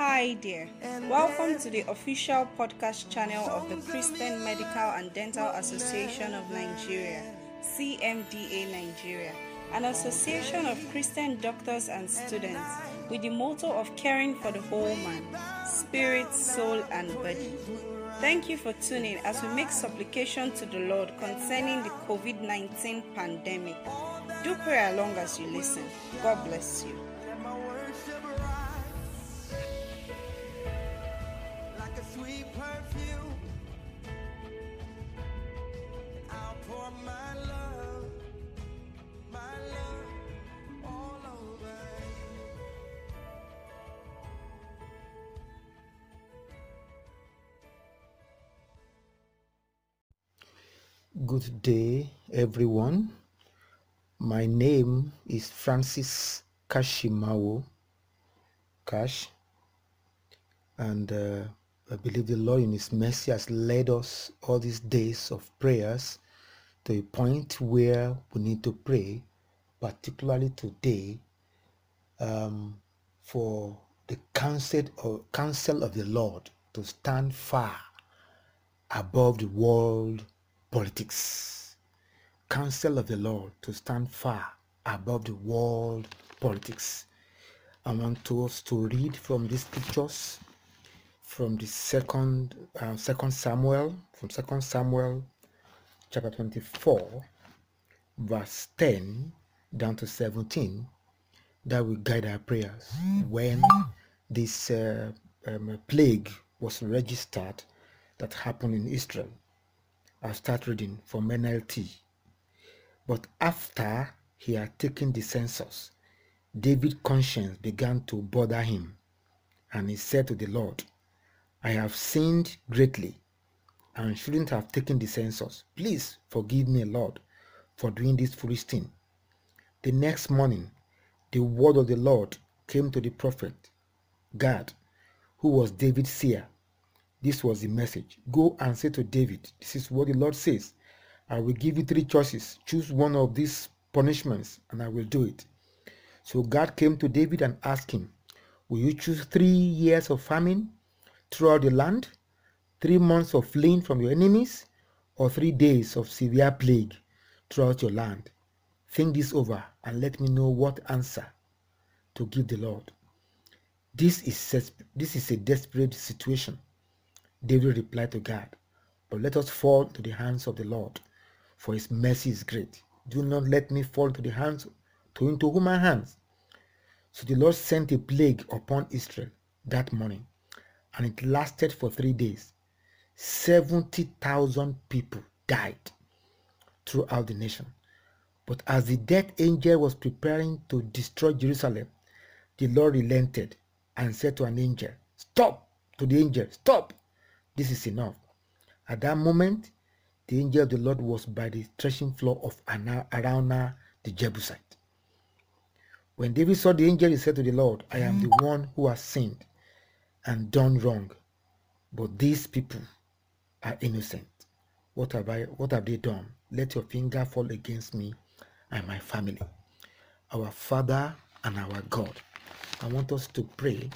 Hi there. Welcome to the official podcast channel of the Christian Medical and Dental Association of Nigeria, CMDA Nigeria, an association of Christian doctors and students with the motto of caring for the whole man, spirit, soul, and body. Thank you for tuning as we make supplication to the Lord concerning the COVID 19 pandemic. Do pray along as you listen. God bless you. Sweet perfume. I'll pour my love, my love all over you. Good day, everyone. My name is Francis Kashimawo Cash, and uh, I believe the Lord in His mercy has led us all these days of prayers to a point where we need to pray, particularly today, um, for the counsel counsel of the Lord to stand far above the world politics. Counsel of the Lord to stand far above the world politics. I want us to read from these scriptures from the second uh, second Samuel from second Samuel chapter 24 verse 10 down to 17 that will guide our prayers when this uh, um, plague was registered that happened in Israel. I'll start reading from NLT. But after he had taken the census, David's conscience began to bother him, and he said to the Lord, I have sinned greatly and shouldn't have taken the census. Please forgive me, Lord, for doing this foolish thing. The next morning, the word of the Lord came to the prophet Gad, who was David's seer. This was the message Go and say to David, This is what the Lord says. I will give you three choices. Choose one of these punishments, and I will do it. So Gad came to David and asked him, Will you choose three years of famine throughout the land, three months of fleeing from your enemies, or three days of severe plague throughout your land? Think this over and let me know what answer to give the Lord. This is, this is a desperate situation. David replied to Gad, But let us fall to the hands of the Lord, for his mercy is great. Do not let me fall into the hands to into human hands. So the Lord sent a plague upon Israel that morning, and it lasted for three days. Seventy thousand people died throughout the nation. But as the death angel was preparing to destroy Jerusalem, the Lord relented and said to an angel, Stop! To the angel, Stop! This is enough. At that moment, the angel of the Lord was by the threshing floor of Araunah the Jebusite. When David saw the angel, he said to the Lord, I am the one who has sinned and done wrong, but these people are innocent. What have I what have they done? Let your finger fall against me and my family. Our Father and our God. I want us to pray.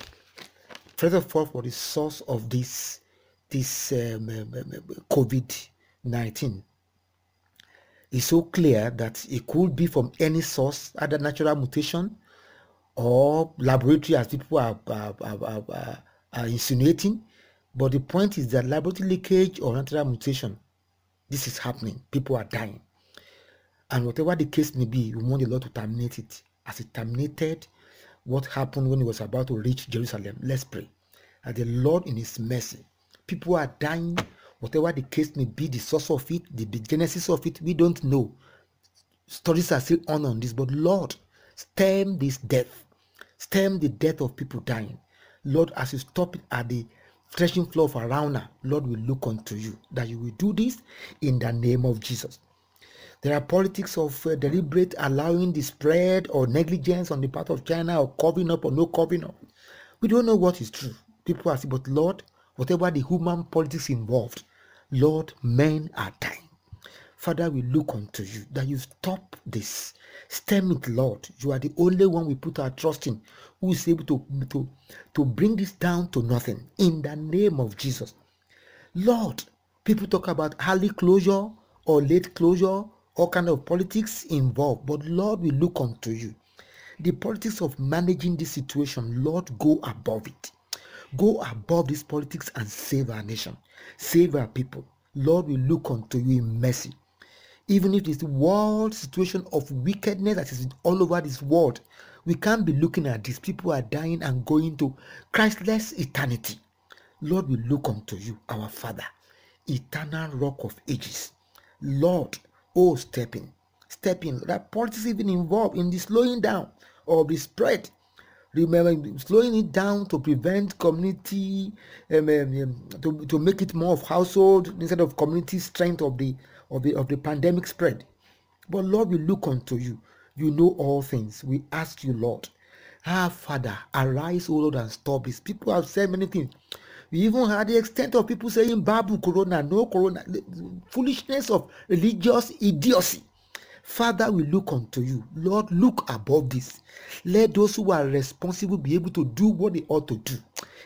First of all, for the source of this this um, um, um, COVID 19 It's so clear that it could be from any source, either natural mutation or laboratory, as people are, are- insinuating. But the point is that laboratory leakage or natural mutation, this is happening. People are dying. And whatever the case may be, we want the Lord to terminate it as it terminated what happened when He was about to reach Jerusalem. Let's pray. That the Lord, in His mercy, people are dying, whatever the case may be, the source of it, the genesis of it, we don't know. Stories are still on on this, but Lord, stem this death, stem the death of people dying. Lord, as you stop at the threshing floor of Araunah, Lord will look unto you that you will do this in the name of Jesus. There are politics of uh, deliberate allowing the spread or negligence on the part of China or covering up or no covering up. We don't know what is true. People saying, but Lord, whatever the human politics involved, Lord, men are dying. Father, we look unto you that you stop this. Stem it, Lord. You are the only one we put our trust in who is able to, to, to bring this down to nothing in the name of Jesus. Lord, people talk about early closure or late closure, all kind of politics involved. But Lord, we look unto you. The politics of managing this situation, Lord, go above it. Go above this politics and save our nation, save our people. Lord, we look unto you in mercy. Even if this world situation of wickedness that is all over this world, we can't be looking at these people are dying and going to Christless eternity. Lord, we look unto you, our Father, eternal rock of ages. Lord, oh, step in, step in. That politics even involved in the slowing down of the spread. Remember, slowing it down to prevent community, um, um, um, to, to make it more of household instead of community strength of the of the of the pandemic spread. But Lord, we look unto you. You know all things. We ask you, Lord. Ah, Father, arise, O Lord, and stop this. People have said many things. We even had the extent of people saying Babu Corona, no Corona, the foolishness of religious idiocy. Father, we look unto you. Lord, look above this. Let those who are responsible be able to do what they ought to do.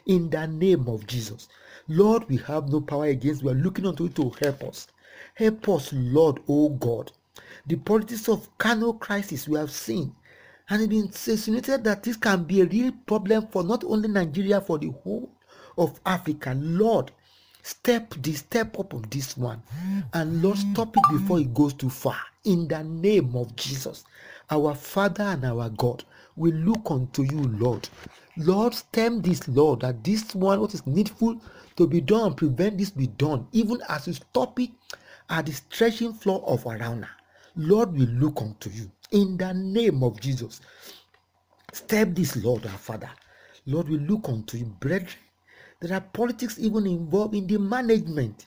In the name of Jesus. Lord, we have no power against. We are looking unto you to help us. Help us, Lord, O God. The politics of Kano crisis we have seen. And been insinuated that this can be a real problem for not only Nigeria, for the whole of Africa. Lord, step this step up of this one. And lord stop it before it goes too far. In the name of jesus our father and our god we look unto you lord. Lord stem this lord that this one what is needful to be done prevent this be done even as you stop it at the stretching floor of Araunah. Lord we look unto you. In the name of jesus step this lord our father. Lord we look unto you brethren there are politics even involved in the management.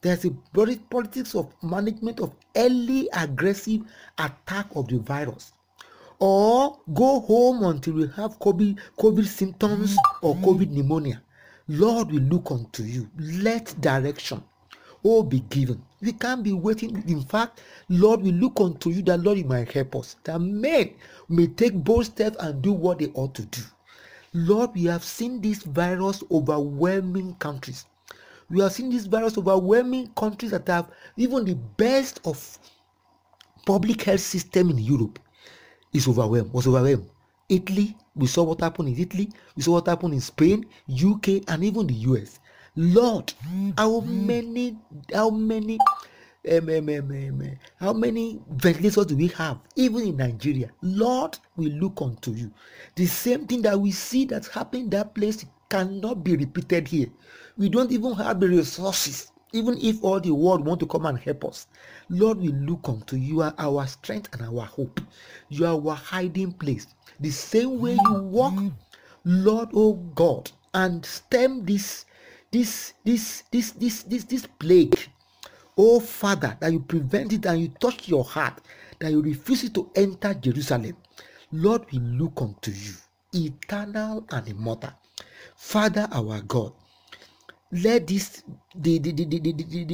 There's a politics of management of early aggressive attack of the virus. Or go home until we have COVID, COVID symptoms or mm-hmm. COVID pneumonia. Lord, we look unto you. Let direction, all be given. We can't be waiting. In fact, Lord, we look unto you that Lord, you might help us. That men may take bold steps and do what they ought to do. Lord, we have seen this virus overwhelming countries. We have seen this virus overwhelming countries that have even the best of public health system in Europe is overwhelmed, was overwhelmed. Italy, we saw what happened in Italy, we saw what happened in Spain, UK, and even the US. Lord, how mm-hmm. many, how many, um, um, um, um, how many ventilators do we have, even in Nigeria? Lord, we look unto you. The same thing that we see that's happening that place cannot be repeated here. We don't even have the resources, even if all the world want to come and help us. Lord, we look unto you. You are our strength and our hope. You are our hiding place. The same way you walk, Lord, oh God, and stem this, this, this, this, this, this, this plague. Oh Father, that you prevent it and you touch your heart, that you refuse it to enter Jerusalem. Lord, we look unto you, eternal and immortal. Father, our God, let this the the the the the the, the,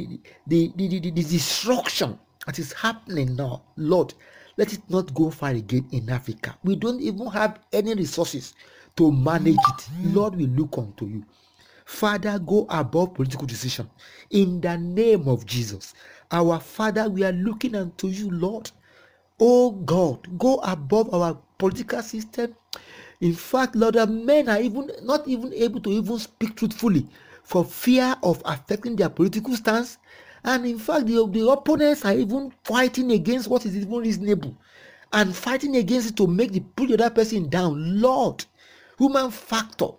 the, the, the, the destruction that is happening now, Lord, let it not go far again in Africa. We don't even have any resources to manage it. Lord, we look unto you. Father, go above political decision in the name of Jesus. Our Father, we are looking unto you, Lord. Oh God, go above our political system. In fact, Lord, men are even not even able to even speak truthfully for fear of affecting their political stance. And in fact, the, the opponents are even fighting against what is even reasonable and fighting against it to make the put the other person down. Lord, human factor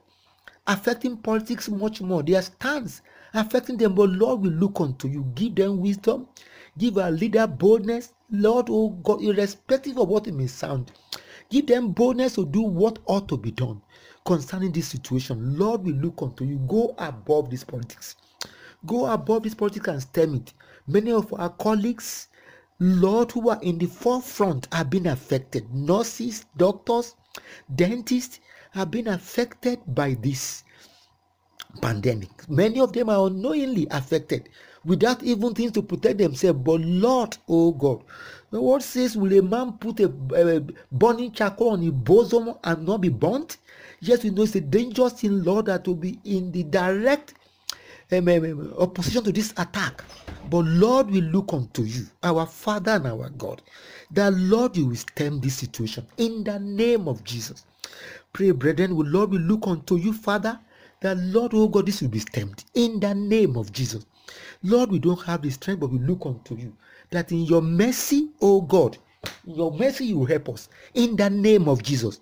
affecting politics much more. Their stance affecting them. But Lord, we look unto you. Give them wisdom. Give our leader boldness. Lord, oh God, irrespective of what it may sound, give them boldness to do what ought to be done concerning this situation. Lord, we look unto you. Go above this politics. Go above this politics and stem it. Many of our colleagues, Lord, who are in the forefront have been affected. Nurses, doctors, dentists have been affected by this pandemic. Many of them are unknowingly affected. without even things to protect themselves. But Lord, oh God, the word says, Will a man put a, a burning charcoal on his bosom and not be burnt? Yes, we know it's a dangerous thing, Lord, that will be in the direct um, um, um, opposition to this attack. But Lord, we look unto you, our Father and our God, that Lord, you will stem this situation in the name of Jesus. Pray, brethren, will Lord, we look unto you, Father, that Lord, oh God, this will be stemmed in the name of Jesus. Lord, we don't have the strength, but we look unto you, that in your mercy, oh God, your mercy, you will help us in the name of Jesus.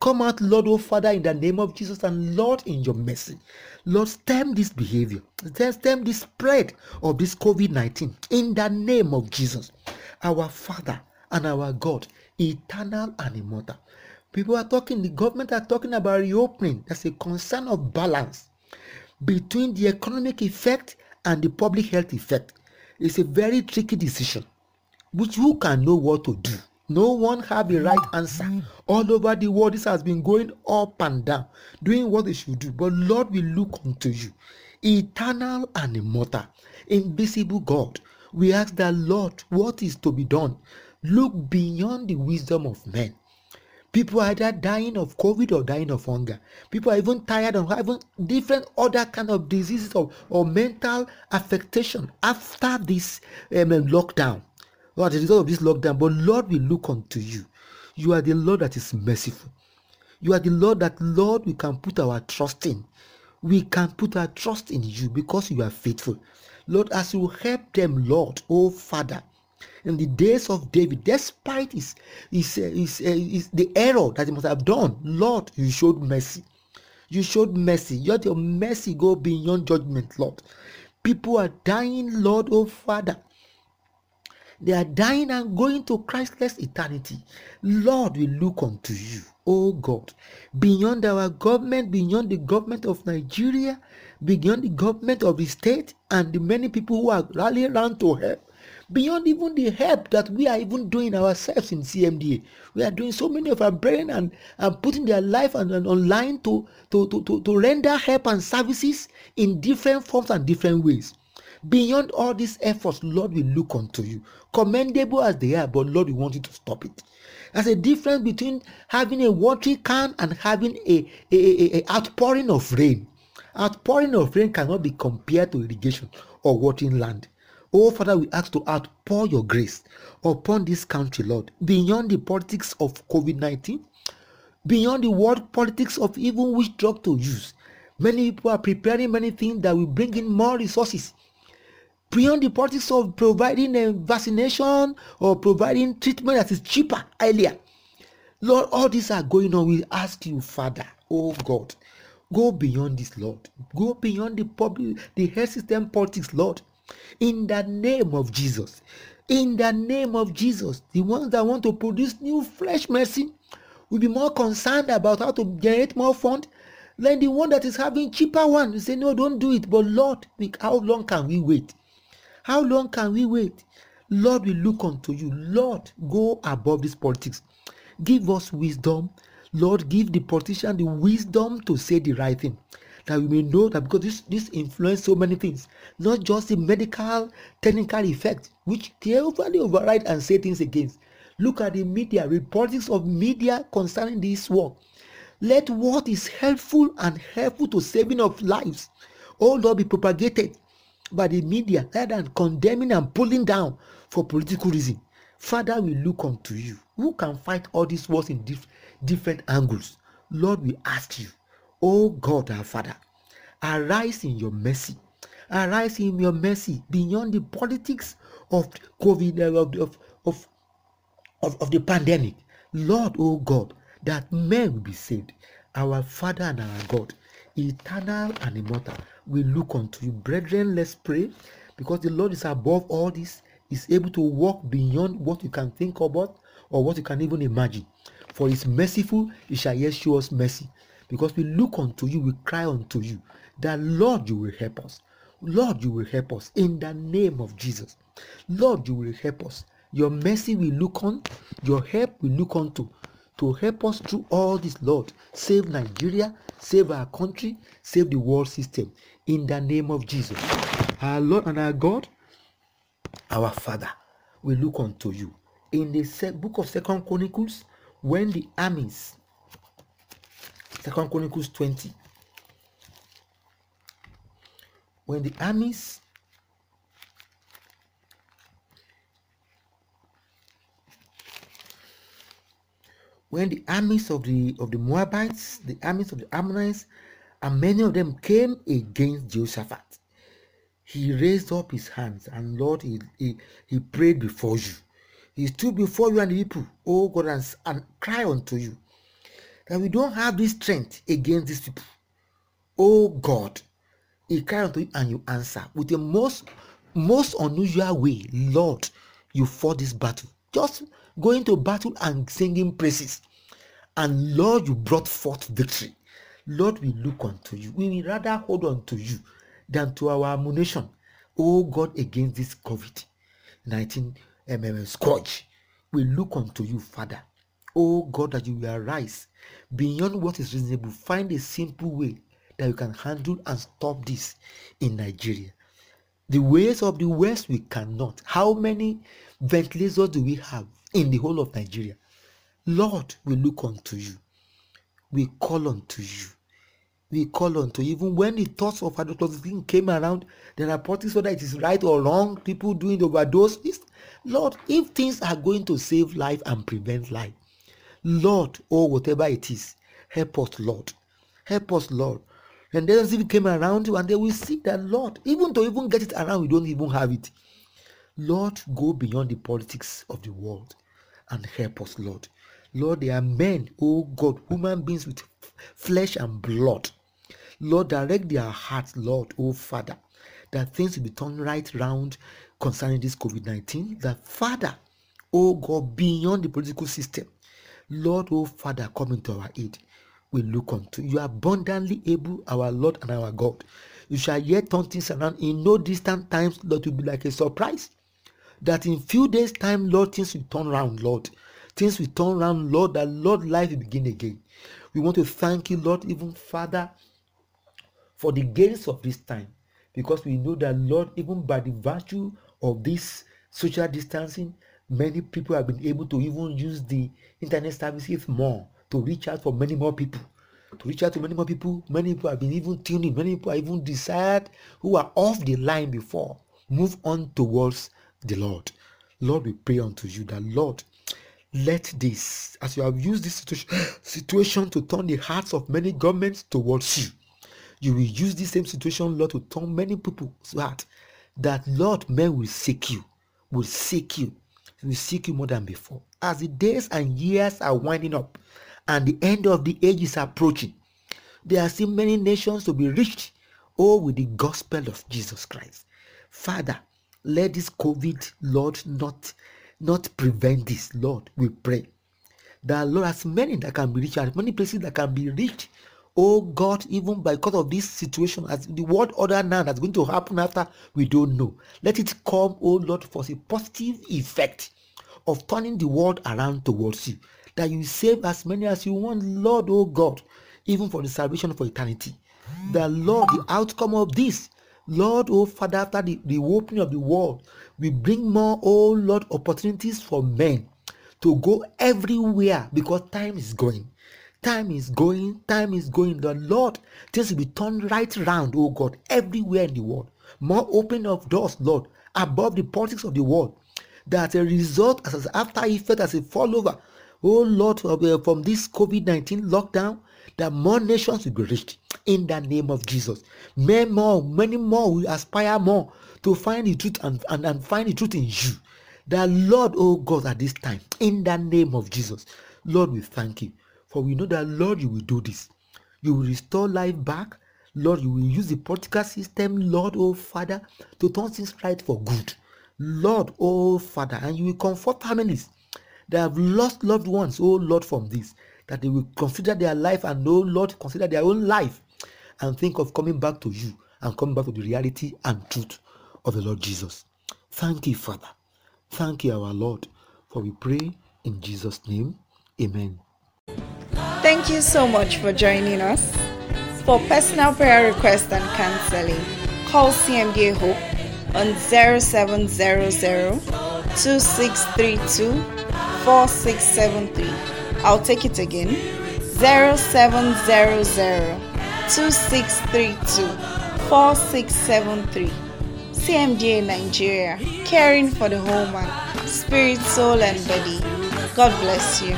Come out, Lord, oh Father, in the name of Jesus, and Lord, in your mercy. Lord, stem this behavior, stem this spread of this COVID 19 in the name of Jesus, our Father and our God, eternal and immortal. People are talking, the government are talking about reopening. That's a concern of balance between the economic effect and the public health effect. It's a very tricky decision, which who can know what to do. No one have the right answer. All over the world, this has been going up and down, doing what they should do. But Lord, we look unto you, eternal and immortal, invisible God. We ask that, Lord, what is to be done? Look beyond the wisdom of men. People are either dying of COVID or dying of hunger. People are even tired of having different other kind of diseases or, or mental affectation after this um, lockdown. Or as a result of this lockdown. But Lord, we look unto you. You are the Lord that is merciful. You are the Lord that, Lord, we can put our trust in. We can put our trust in you because you are faithful. Lord, as you help them, Lord, oh Father, in the days of David, despite his, his, his, uh, his, the error that he must have done, Lord, you showed mercy. You showed mercy. Let your mercy go beyond judgment, Lord. People are dying, Lord, oh Father. They are dying and going to Christless eternity. Lord, we look unto you, oh God, beyond our government, beyond the government of Nigeria, beyond the government of the state, and the many people who are rallying around to help beyond even the help that we are even doing ourselves in CMDA. We are doing so many of our brain and, and putting their life and, and online to, to, to, to, to render help and services in different forms and different ways. Beyond all these efforts, Lord, we look unto you. Commendable as they are, but Lord, we want you to stop it. There's a difference between having a watering can and having a, a, a, a outpouring of rain. Outpouring of rain cannot be compared to irrigation or watering land. Oh, Father, we ask to outpour your grace upon this country, Lord, beyond the politics of COVID 19, beyond the world politics of even which drug to use. Many people are preparing many things that will bring in more resources. Beyond the politics of providing a vaccination or providing treatment that is cheaper earlier. Lord, all these are going on. We ask you, Father, oh God, go beyond this, Lord. Go beyond the public, the health system politics, Lord in the name of Jesus. In the name of Jesus, the ones that want to produce new fresh mercy will be more concerned about how to generate more fund than the one that is having cheaper one. You say, no, don't do it. But Lord, how long can we wait? How long can we wait? Lord, we look unto you. Lord, go above this politics. Give us wisdom. Lord, give the politician the wisdom to say the right thing that we may know that because this this influence so many things, not just the medical technical effect, which they overly override and say things against. Look at the media, reportings of media concerning this war. Let what is helpful and helpful to saving of lives, all Lord, be propagated by the media rather than condemning and pulling down for political reason. Father, we look unto you. Who can fight all these wars in dif- different angles? Lord, we ask you O God our Father, arise in your mercy. Arise in your mercy beyond the politics of COVID, uh, of, of, of, of, of the pandemic. Lord, O God, that men will be saved. Our Father and our God, eternal and immortal, we look unto you. Brethren, let's pray because the Lord is above all this, is able to walk beyond what you can think about or what you can even imagine. For He's merciful, He shall yet show us mercy because we look unto you, we cry unto you that Lord, you will help us. Lord, you will help us in the name of Jesus. Lord, you will help us. Your mercy will look on, your help will look unto to help us through all this, Lord. Save Nigeria, save our country, save the world system in the name of Jesus. Our Lord and our God, our Father, we look unto you. In the book of Second Chronicles, when the armies, Second Chronicles 20, when the armies when the armies of the of the Moabites, the armies of the Ammonites, and many of them came against Jehoshaphat, he raised up his hands and Lord, he, he, he prayed before you. He stood before you and the people, oh God, and, and cry unto you that we don't have this strength against these people. Oh God, he cried unto you and you answer with the most most unusual way. Lord, you fought this battle. Just going to battle and singing praises. And Lord, you brought forth victory. Lord, we look unto you. We will rather hold on to you than to our ammunition. Oh God, against this COVID 19 um, scourge. We look unto you, Father. Oh God, that you will arise beyond what is reasonable. Find a simple way that you can handle and stop this in Nigeria. The ways of the West we cannot. How many ventilators do we have in the whole of Nigeria? Lord, we look unto you. We call unto you. We call unto you. Even when the thoughts of hydroxychloroquine came around, there are politics whether it is right or wrong, people doing the overdose. Lord, if things are going to save life and prevent life, Lord, or whatever it is, help us, Lord. Help us, Lord. And then if it came around you and they will see that, Lord, even to even get it around, we don't even have it. Lord, go beyond the politics of the world and help us, Lord. Lord, they are men, oh God, human beings with flesh and blood. Lord, direct their hearts, Lord, oh Father, that things will be turned right round concerning this COVID 19. That Father, oh God, beyond the political system, Lord, oh Father, come into our aid. We look unto you, abundantly able, our Lord and our God. You shall yet turn things around in no distant times, that will be like a surprise. That in few days' time, Lord, things will turn around, Lord. Things will turn around, Lord, that Lord, life will begin again. We want to thank you, Lord, even Father, for the gains of this time. Because we know that, Lord, even by the virtue of this social distancing, many people have been able to even use the internet services more to reach out for many more people. To reach out to many more people, many people have been even tuning, many people have even decided who are off the line before, move on towards the Lord. Lord, we pray unto you that, Lord, let this, as you have used this situation, situation to turn the hearts of many governments towards you, you will use this same situation, Lord, to turn many people's heart. That, Lord, men will seek you, will seek you, will seek you more than before. As the days and years are winding up and the end of the age is approaching, there are still many nations to be reached, all with the gospel of Jesus Christ. Father, let this COVID, Lord, not, not prevent this, Lord, we pray. That, Lord, as many that can be reached, as many places that can be reached, oh God, even because of this situation, as the world order now that's going to happen after, we don't know. Let it come, oh Lord, for a positive effect of turning the world around towards you. That you save as many as you want, Lord, oh God, even for the salvation for eternity. The Lord, the outcome of this, Lord, oh Father, after the, the opening of the world, we bring more, oh Lord, opportunities for men to go everywhere because time is going. Time is going, time is going. The Lord, things will be turned right round, oh God, everywhere in the world. More open of doors, Lord, above the politics of the world. That a result, as an after effect, as a follower, oh Lord, uh, from this COVID 19 lockdown, that more nations will be reached in the name of Jesus. Many more, many more will aspire more to find the truth and, and, and find the truth in you. The Lord, oh God, at this time, in the name of Jesus, Lord, we thank you. For we know that, Lord, you will do this. You will restore life back. Lord, you will use the political system, Lord, oh Father, to turn things right for good. Lord, oh Father, and you will comfort families that have lost loved ones, oh Lord, from this, that they will consider their life and, oh Lord, consider their own life and think of coming back to you and coming back to the reality and truth of the Lord Jesus. Thank you, Father. Thank you, our Lord, for we pray in Jesus' name. Amen. Thank you so much for joining us. For personal prayer requests and counseling, call CMDA Hope on 0700 2632 4673. I'll take it again 0700 2632 4673. CMDA Nigeria, caring for the whole man, spirit, soul, and body. God bless you.